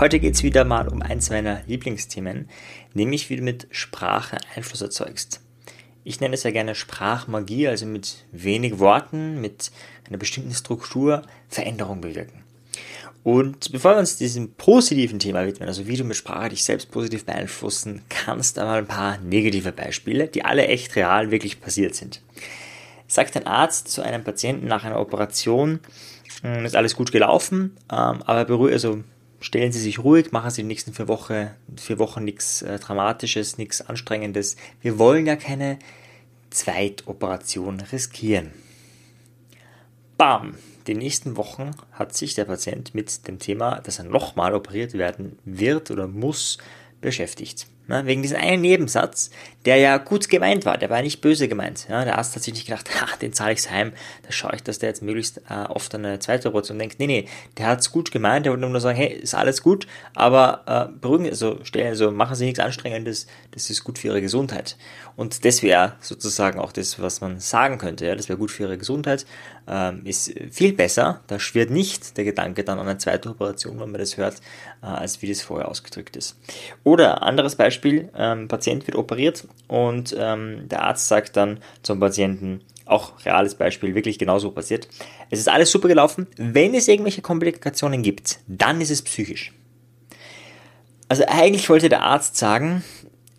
Heute geht es wieder mal um eins meiner Lieblingsthemen, nämlich wie du mit Sprache Einfluss erzeugst. Ich nenne es ja gerne Sprachmagie, also mit wenig Worten, mit einer bestimmten Struktur Veränderung bewirken. Und bevor wir uns diesem positiven Thema widmen, also wie du mit Sprache dich selbst positiv beeinflussen kannst, einmal ein paar negative Beispiele, die alle echt real wirklich passiert sind. Sagt ein Arzt zu einem Patienten nach einer Operation, hm, ist alles gut gelaufen, ähm, aber beruhig, also stellen Sie sich ruhig, machen Sie die nächsten vier Wochen, vier Wochen nichts äh, Dramatisches, nichts Anstrengendes. Wir wollen ja keine Zweitoperation riskieren. Bam! Die nächsten Wochen hat sich der Patient mit dem Thema, dass er nochmal operiert werden wird oder muss, beschäftigt. Ja, wegen diesem einen Nebensatz, der ja gut gemeint war, der war nicht böse gemeint. Ja, der Arzt hat sich nicht gedacht, ha, den zahle ich's heim, da schaue ich, dass der jetzt möglichst äh, oft eine zweite Operation denkt. Nee, nee, der hat's gut gemeint, der wollte nur sagen, hey, ist alles gut, aber äh, beruhigen, also stellen, also machen Sie nichts Anstrengendes, das ist gut für Ihre Gesundheit. Und das wäre sozusagen auch das, was man sagen könnte, ja, das wäre gut für Ihre Gesundheit, ähm, ist viel besser, da schwirrt nicht der Gedanke dann an eine zweite Operation, wenn man das hört, äh, als wie das vorher ausgedrückt ist. Oder anderes Beispiel, Beispiel, ähm, Patient wird operiert und ähm, der Arzt sagt dann zum Patienten, auch reales Beispiel, wirklich genauso passiert. Es ist alles super gelaufen. Wenn es irgendwelche Komplikationen gibt, dann ist es psychisch. Also eigentlich wollte der Arzt sagen,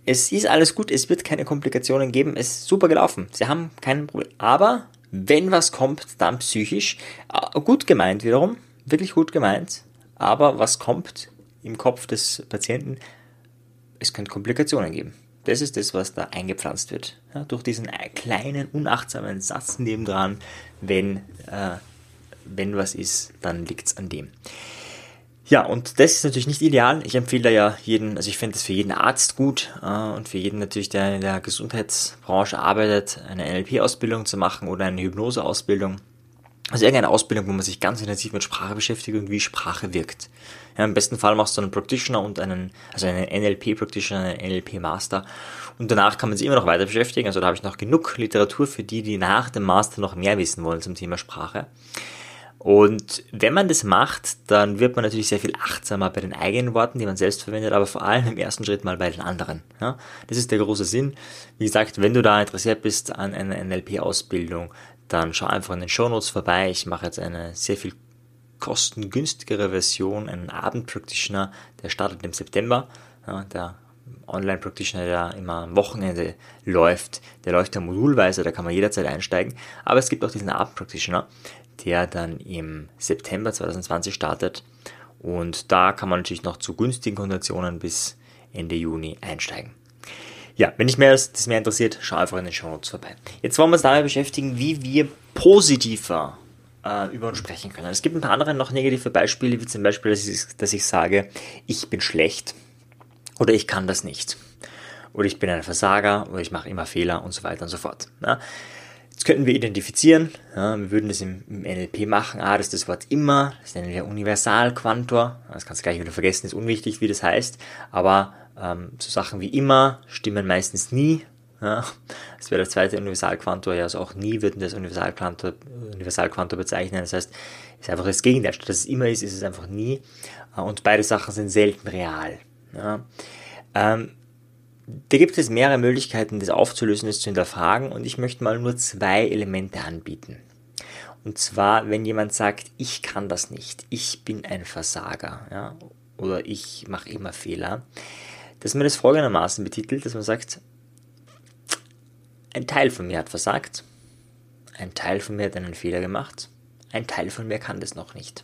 es ist alles gut, es wird keine Komplikationen geben, es ist super gelaufen. Sie haben kein Problem. Aber wenn was kommt, dann psychisch. Äh, gut gemeint wiederum, wirklich gut gemeint. Aber was kommt im Kopf des Patienten? Es könnte Komplikationen geben. Das ist das, was da eingepflanzt wird. Ja, durch diesen kleinen, unachtsamen Satz nebendran, wenn, äh, wenn was ist, dann liegt es an dem. Ja, und das ist natürlich nicht ideal. Ich empfehle da ja jeden, also ich finde das für jeden Arzt gut äh, und für jeden natürlich, der in der Gesundheitsbranche arbeitet, eine NLP-Ausbildung zu machen oder eine Hypnose-Ausbildung. Also irgendeine Ausbildung, wo man sich ganz intensiv mit Sprache beschäftigt und wie Sprache wirkt. Ja, Im besten Fall machst du einen Practitioner und einen, also einen NLP-Practitioner, einen NLP-Master. Und danach kann man sich immer noch weiter beschäftigen. Also da habe ich noch genug Literatur für die, die nach dem Master noch mehr wissen wollen zum Thema Sprache. Und wenn man das macht, dann wird man natürlich sehr viel achtsamer bei den eigenen Worten, die man selbst verwendet, aber vor allem im ersten Schritt mal bei den anderen. Ja, das ist der große Sinn. Wie gesagt, wenn du da interessiert bist an einer NLP-Ausbildung, dann schau einfach in den Shownotes vorbei. Ich mache jetzt eine sehr viel kostengünstigere Version, einen Abend-Practitioner, der startet im September. Ja, der Online-Practitioner, der immer am Wochenende läuft, der läuft ja modulweise, da kann man jederzeit einsteigen. Aber es gibt auch diesen Abend-Practitioner, der dann im September 2020 startet. Und da kann man natürlich noch zu günstigen Konditionen bis Ende Juni einsteigen. Ja, wenn dich mehr das mehr interessiert, schau einfach in den Show Notes vorbei. Jetzt wollen wir uns damit beschäftigen, wie wir positiver äh, über uns sprechen können. Es gibt ein paar andere noch negative Beispiele, wie zum Beispiel, dass ich, dass ich sage, ich bin schlecht oder ich kann das nicht. Oder ich bin ein Versager oder ich mache immer Fehler und so weiter und so fort. Ja. Jetzt könnten wir identifizieren, ja, wir würden das im, im, NLP machen, ah, das ist das Wort immer, das nennen wir Universalquantor, das kannst du gleich wieder vergessen, ist unwichtig, wie das heißt, aber ähm, so Sachen wie immer stimmen meistens nie, ja, das wäre der zweite Universalquantor, ja, also auch nie würden das Universalquantor, Universalquantor bezeichnen. Das heißt, es ist einfach das Gegenteil. Statt dass es immer ist, ist es einfach nie. Äh, und beide Sachen sind selten real. Ja. Ähm, da gibt es mehrere Möglichkeiten, das aufzulösen, das zu hinterfragen. Und ich möchte mal nur zwei Elemente anbieten. Und zwar, wenn jemand sagt, ich kann das nicht, ich bin ein Versager, ja, oder ich mache immer Fehler, dass man das folgendermaßen betitelt, dass man sagt, ein Teil von mir hat versagt. Ein Teil von mir hat einen Fehler gemacht. Ein Teil von mir kann das noch nicht.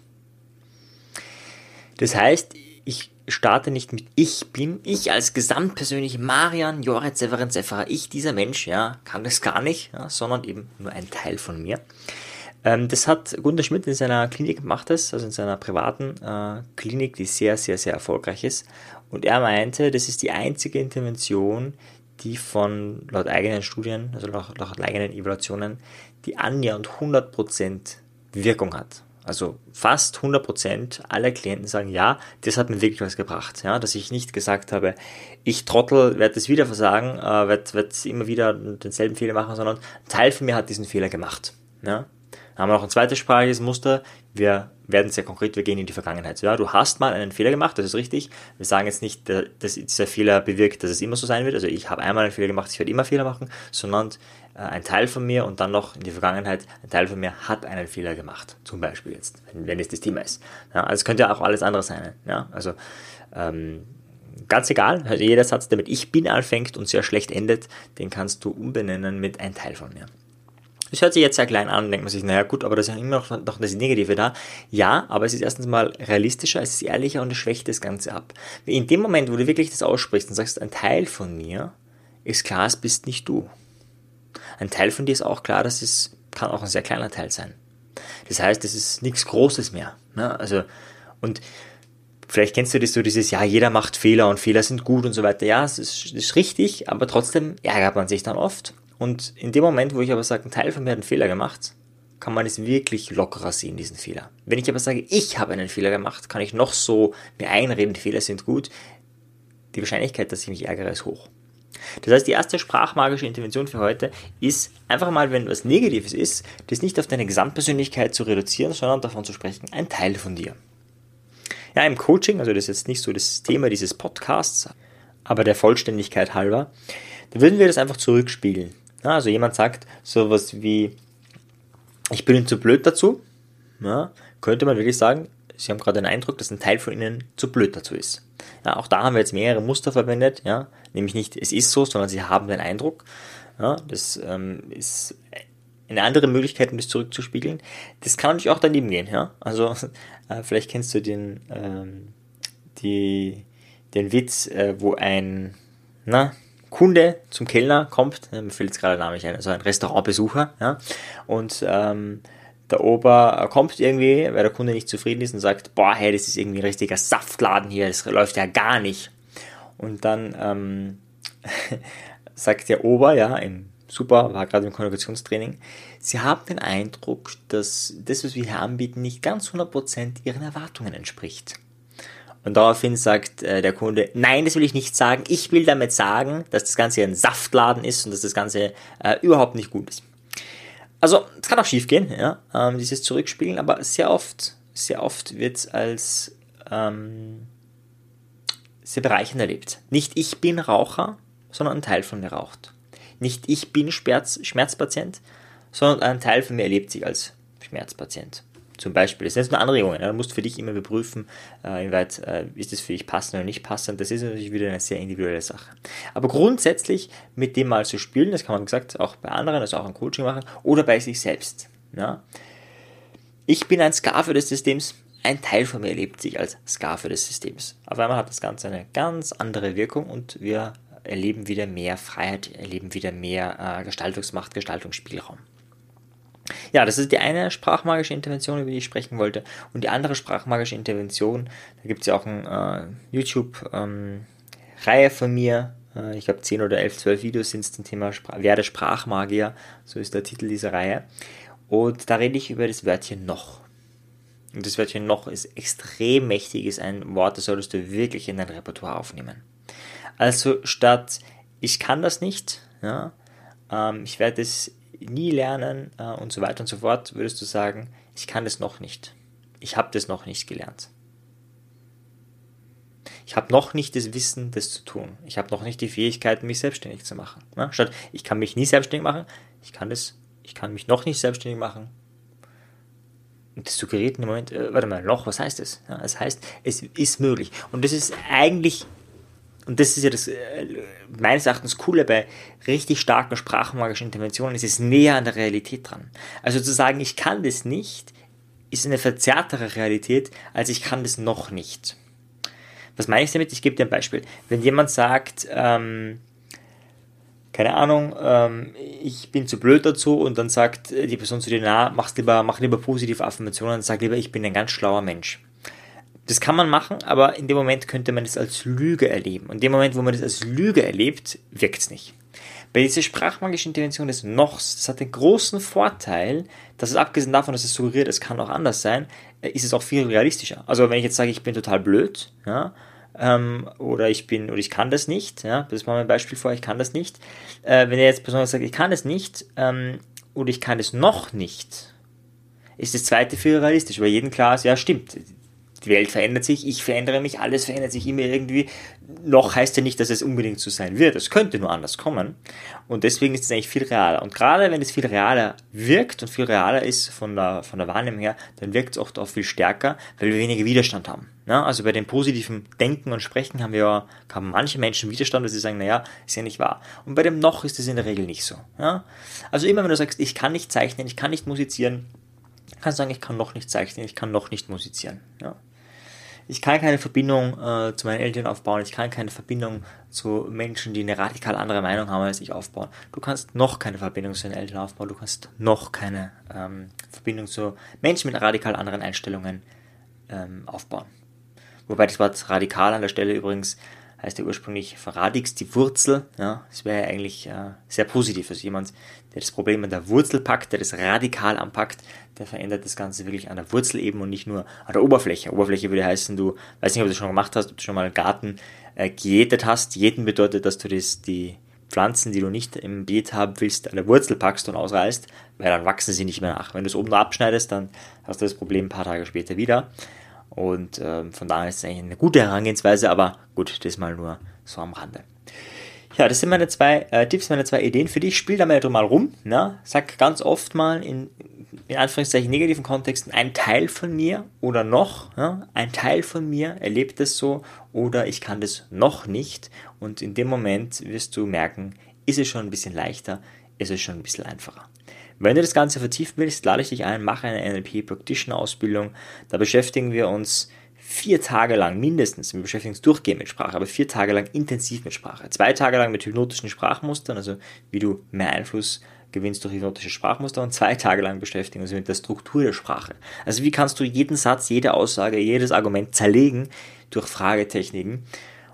Das heißt, ich starte nicht mit ich bin, ich als gesamtpersönlich Marian, Joret, Severin, Sephara, ich, dieser Mensch, ja, kann das gar nicht, ja, sondern eben nur ein Teil von mir. Ähm, das hat Gunter Schmidt in seiner Klinik gemacht, das, also in seiner privaten äh, Klinik, die sehr, sehr, sehr erfolgreich ist. Und er meinte, das ist die einzige Intervention, die von laut eigenen Studien, also laut, laut eigenen Evaluationen, die annähernd 100% Wirkung hat. Also fast 100% aller Klienten sagen, ja, das hat mir wirklich was gebracht. Ja, dass ich nicht gesagt habe, ich Trottel werde es wieder versagen, äh, werde werd immer wieder denselben Fehler machen, sondern ein Teil von mir hat diesen Fehler gemacht. Ja? Dann haben wir noch ein zweites sprachliches Muster. Wir werden sehr konkret, wir gehen in die Vergangenheit. Ja, du hast mal einen Fehler gemacht, das ist richtig. Wir sagen jetzt nicht, dass dieser Fehler bewirkt, dass es immer so sein wird. Also ich habe einmal einen Fehler gemacht, ich werde immer Fehler machen, sondern äh, ein Teil von mir und dann noch in die Vergangenheit, ein Teil von mir hat einen Fehler gemacht. Zum Beispiel jetzt, wenn, wenn es das Thema ist. Ja, also es könnte ja auch alles andere sein. Ja, also ähm, ganz egal, also jeder Satz, der mit Ich bin anfängt und sehr schlecht endet, den kannst du umbenennen mit ein Teil von mir. Das hört sich jetzt sehr klein an und denkt man sich, naja gut, aber da ist ja immer noch, noch das Negative da. Ja, aber es ist erstens mal realistischer, es ist ehrlicher und es schwächt das Ganze ab. In dem Moment, wo du wirklich das aussprichst und sagst, ein Teil von mir, ist klar, es bist nicht du. Ein Teil von dir ist auch klar, dass es kann auch ein sehr kleiner Teil sein. Das heißt, es ist nichts Großes mehr. Ne? Also, und vielleicht kennst du das so, dieses, ja, jeder macht Fehler und Fehler sind gut und so weiter. Ja, es ist, ist richtig, aber trotzdem ärgert man sich dann oft. Und in dem Moment, wo ich aber sage, ein Teil von mir hat einen Fehler gemacht, kann man es wirklich lockerer sehen, diesen Fehler. Wenn ich aber sage, ich habe einen Fehler gemacht, kann ich noch so mir einreden, die Fehler sind gut. Die Wahrscheinlichkeit, dass ich mich ärgere, ist hoch. Das heißt, die erste sprachmagische Intervention für heute ist einfach mal, wenn was Negatives ist, das nicht auf deine Gesamtpersönlichkeit zu reduzieren, sondern davon zu sprechen, ein Teil von dir. Ja, im Coaching, also das ist jetzt nicht so das Thema dieses Podcasts, aber der Vollständigkeit halber, da würden wir das einfach zurückspiegeln. Ja, also jemand sagt sowas wie, ich bin zu blöd dazu, ja, könnte man wirklich sagen, Sie haben gerade den Eindruck, dass ein Teil von Ihnen zu blöd dazu ist. Ja, auch da haben wir jetzt mehrere Muster verwendet, ja, nämlich nicht es ist so, sondern Sie haben den Eindruck. Ja, das ähm, ist eine andere Möglichkeit, um das zurückzuspiegeln. Das kann natürlich auch daneben gehen. Ja? Also äh, vielleicht kennst du den, ähm, die, den Witz, äh, wo ein, na, Kunde zum Kellner kommt, mir fällt jetzt gerade der Name nicht ein, also ein Restaurantbesucher, ja, und ähm, der Ober kommt irgendwie, weil der Kunde nicht zufrieden ist und sagt, boah, hey, das ist irgendwie ein richtiger Saftladen hier, das läuft ja gar nicht. Und dann ähm, sagt der Ober, ja, im super, war gerade im Kommunikationstraining, Sie haben den Eindruck, dass das, was wir hier anbieten, nicht ganz 100% Ihren Erwartungen entspricht. Und daraufhin sagt äh, der Kunde, nein, das will ich nicht sagen. Ich will damit sagen, dass das Ganze ein Saftladen ist und dass das Ganze äh, überhaupt nicht gut ist. Also, es kann auch schief gehen, ja, ähm, dieses Zurückspielen, aber sehr oft, sehr oft wird es als ähm, sehr bereichernd erlebt. Nicht ich bin Raucher, sondern ein Teil von mir raucht. Nicht ich bin Schmerz, Schmerzpatient, sondern ein Teil von mir erlebt sich als Schmerzpatient. Zum Beispiel. Das sind jetzt nur Anregungen. Ja. Du musst für dich immer überprüfen, äh, inwieweit äh, ist es für dich passend oder nicht passend. Das ist natürlich wieder eine sehr individuelle Sache. Aber grundsätzlich mit dem mal zu spielen, das kann man gesagt auch bei anderen, also auch im Coaching machen oder bei sich selbst. Ja. Ich bin ein Sklave des Systems. Ein Teil von mir erlebt sich als Sklave des Systems. Auf einmal hat das Ganze eine ganz andere Wirkung und wir erleben wieder mehr Freiheit, erleben wieder mehr äh, Gestaltungsmacht, Gestaltungsspielraum. Ja, das ist die eine sprachmagische Intervention, über die ich sprechen wollte. Und die andere sprachmagische Intervention, da gibt es ja auch eine äh, YouTube-Reihe ähm, von mir. Äh, ich glaube 10 oder 11, 12 Videos sind es zum Thema Spra Werde Sprachmagier. So ist der Titel dieser Reihe. Und da rede ich über das Wörtchen noch. Und das Wörtchen noch ist extrem mächtig, ist ein Wort, das solltest du wirklich in dein Repertoire aufnehmen. Also statt ich kann das nicht, ja, ähm, ich werde es nie lernen äh, und so weiter und so fort, würdest du sagen, ich kann das noch nicht. Ich habe das noch nicht gelernt. Ich habe noch nicht das Wissen, das zu tun. Ich habe noch nicht die Fähigkeit, mich selbstständig zu machen. Ja? Statt ich kann mich nie selbstständig machen, ich kann das, ich kann mich noch nicht selbstständig machen. Und das suggeriert im Moment, äh, warte mal, noch, was heißt das? Ja, das heißt, es ist möglich. Und das ist eigentlich und das ist ja das äh, meines Erachtens Coole bei richtig starken sprachmagischen Interventionen, es ist näher an der Realität dran. Also zu sagen, ich kann das nicht, ist eine verzerrtere Realität, als ich kann das noch nicht. Was meine ich damit? Ich gebe dir ein Beispiel. Wenn jemand sagt, ähm, keine Ahnung, ähm, ich bin zu blöd dazu und dann sagt die Person zu dir, na, mach lieber, mach lieber positive Affirmationen und sag lieber, ich bin ein ganz schlauer Mensch. Das kann man machen, aber in dem Moment könnte man es als Lüge erleben. Und in dem Moment, wo man das als Lüge erlebt, wirkt es nicht. Bei dieser sprachmagischen Intervention des Nochs, das hat den großen Vorteil, dass es abgesehen davon, dass es suggeriert, es kann auch anders sein, äh, ist es auch viel realistischer. Also wenn ich jetzt sage, ich bin total blöd, ja, ähm, oder ich bin, oder ich kann das nicht, ja, das ist mal ein Beispiel vor, ich kann das nicht. Äh, wenn er jetzt besonders sagt, ich kann das nicht, ähm, oder ich kann es noch nicht, ist das zweite für realistisch, weil jedem klar ist, ja stimmt, die Welt verändert sich, ich verändere mich, alles verändert sich immer irgendwie. Noch heißt ja nicht, dass es unbedingt so sein wird. Es könnte nur anders kommen. Und deswegen ist es eigentlich viel realer. Und gerade wenn es viel realer wirkt und viel realer ist von der, von der Wahrnehmung her, dann wirkt es oft auch viel stärker, weil wir weniger Widerstand haben. Ja, also bei dem positiven Denken und Sprechen haben wir ja, haben manche Menschen Widerstand, dass sie sagen, naja, ist ja nicht wahr. Und bei dem Noch ist es in der Regel nicht so. Ja? Also immer wenn du sagst, ich kann nicht zeichnen, ich kann nicht musizieren, kannst du sagen, ich kann noch nicht zeichnen, ich kann noch nicht musizieren. Ja? Ich kann keine Verbindung äh, zu meinen Eltern aufbauen, ich kann keine Verbindung zu Menschen, die eine radikal andere Meinung haben als ich aufbauen. Du kannst noch keine Verbindung zu deinen Eltern aufbauen, du kannst noch keine ähm, Verbindung zu Menschen mit radikal anderen Einstellungen ähm, aufbauen. Wobei das Wort radikal an der Stelle übrigens heißt ja ursprünglich verradix, die Wurzel. Ja, das wäre ja eigentlich äh, sehr positiv. Also jemand, der das Problem an der Wurzel packt, der das radikal anpackt, der verändert das Ganze wirklich an der Wurzel eben und nicht nur an der Oberfläche. Oberfläche würde heißen, du, weiß nicht, ob du das schon gemacht hast, ob du schon mal einen Garten äh, gejätet hast. Jäten bedeutet, dass du das, die Pflanzen, die du nicht im Beet haben willst, an der Wurzel packst und ausreißt, weil dann wachsen sie nicht mehr nach. Wenn du es oben abschneidest, dann hast du das Problem ein paar Tage später wieder. Und ähm, von daher ist es eigentlich eine gute Herangehensweise, aber gut, das mal nur so am Rande. Ja, das sind meine zwei äh, Tipps, meine zwei Ideen für dich. Spiel da mal rum. Ne? Sag ganz oft mal in, in Anführungszeichen negativen Kontexten ein Teil von mir oder noch, ja? ein Teil von mir erlebt es so oder ich kann das noch nicht. Und in dem Moment wirst du merken, ist es schon ein bisschen leichter, ist es schon ein bisschen einfacher. Wenn du das Ganze vertiefen willst, lade ich dich ein, mache eine NLP Practitioner Ausbildung. Da beschäftigen wir uns vier Tage lang mindestens, wir beschäftigen uns durchgehend mit Sprache, aber vier Tage lang intensiv mit Sprache. Zwei Tage lang mit hypnotischen Sprachmustern, also wie du mehr Einfluss gewinnst durch hypnotische Sprachmuster und zwei Tage lang beschäftigen uns mit der Struktur der Sprache. Also wie kannst du jeden Satz, jede Aussage, jedes Argument zerlegen durch Fragetechniken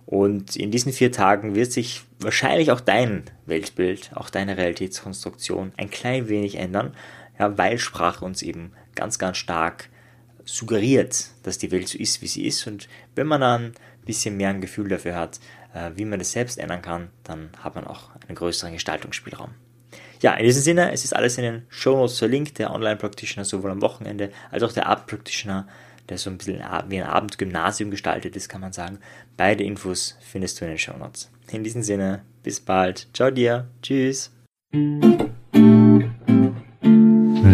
und in diesen vier Tagen wird sich wahrscheinlich auch dein Weltbild, auch deine Realitätskonstruktion ein klein wenig ändern, ja, weil Sprache uns eben ganz, ganz stark suggeriert, dass die Welt so ist, wie sie ist. Und wenn man dann ein bisschen mehr ein Gefühl dafür hat, äh, wie man das selbst ändern kann, dann hat man auch einen größeren Gestaltungsspielraum. Ja, in diesem Sinne, es ist alles in den Show Notes verlinkt, der Online-Practitioner sowohl am Wochenende als auch der Abend-Practitioner der so ein bisschen wie ein Abendgymnasium gestaltet ist, kann man sagen. Beide Infos findest du in den Show Notes. In diesem Sinne, bis bald. Ciao dir. Tschüss.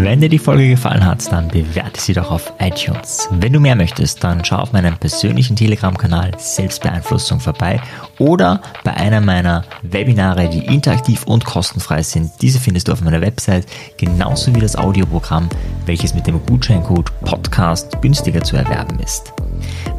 Wenn dir die Folge gefallen hat, dann bewerte sie doch auf iTunes. Wenn du mehr möchtest, dann schau auf meinem persönlichen Telegram-Kanal Selbstbeeinflussung vorbei oder bei einer meiner Webinare, die interaktiv und kostenfrei sind. Diese findest du auf meiner Website, genauso wie das Audioprogramm, welches mit dem Gutscheincode Podcast günstiger zu erwerben ist.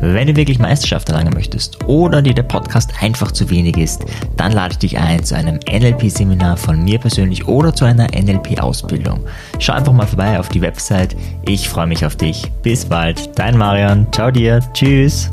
Wenn du wirklich Meisterschaft erlangen möchtest oder dir der Podcast einfach zu wenig ist, dann lade ich dich ein zu einem NLP-Seminar von mir persönlich oder zu einer NLP-Ausbildung. Schau einfach mal vorbei auf die Website. Ich freue mich auf dich. Bis bald. Dein Marian. Ciao dir. Tschüss.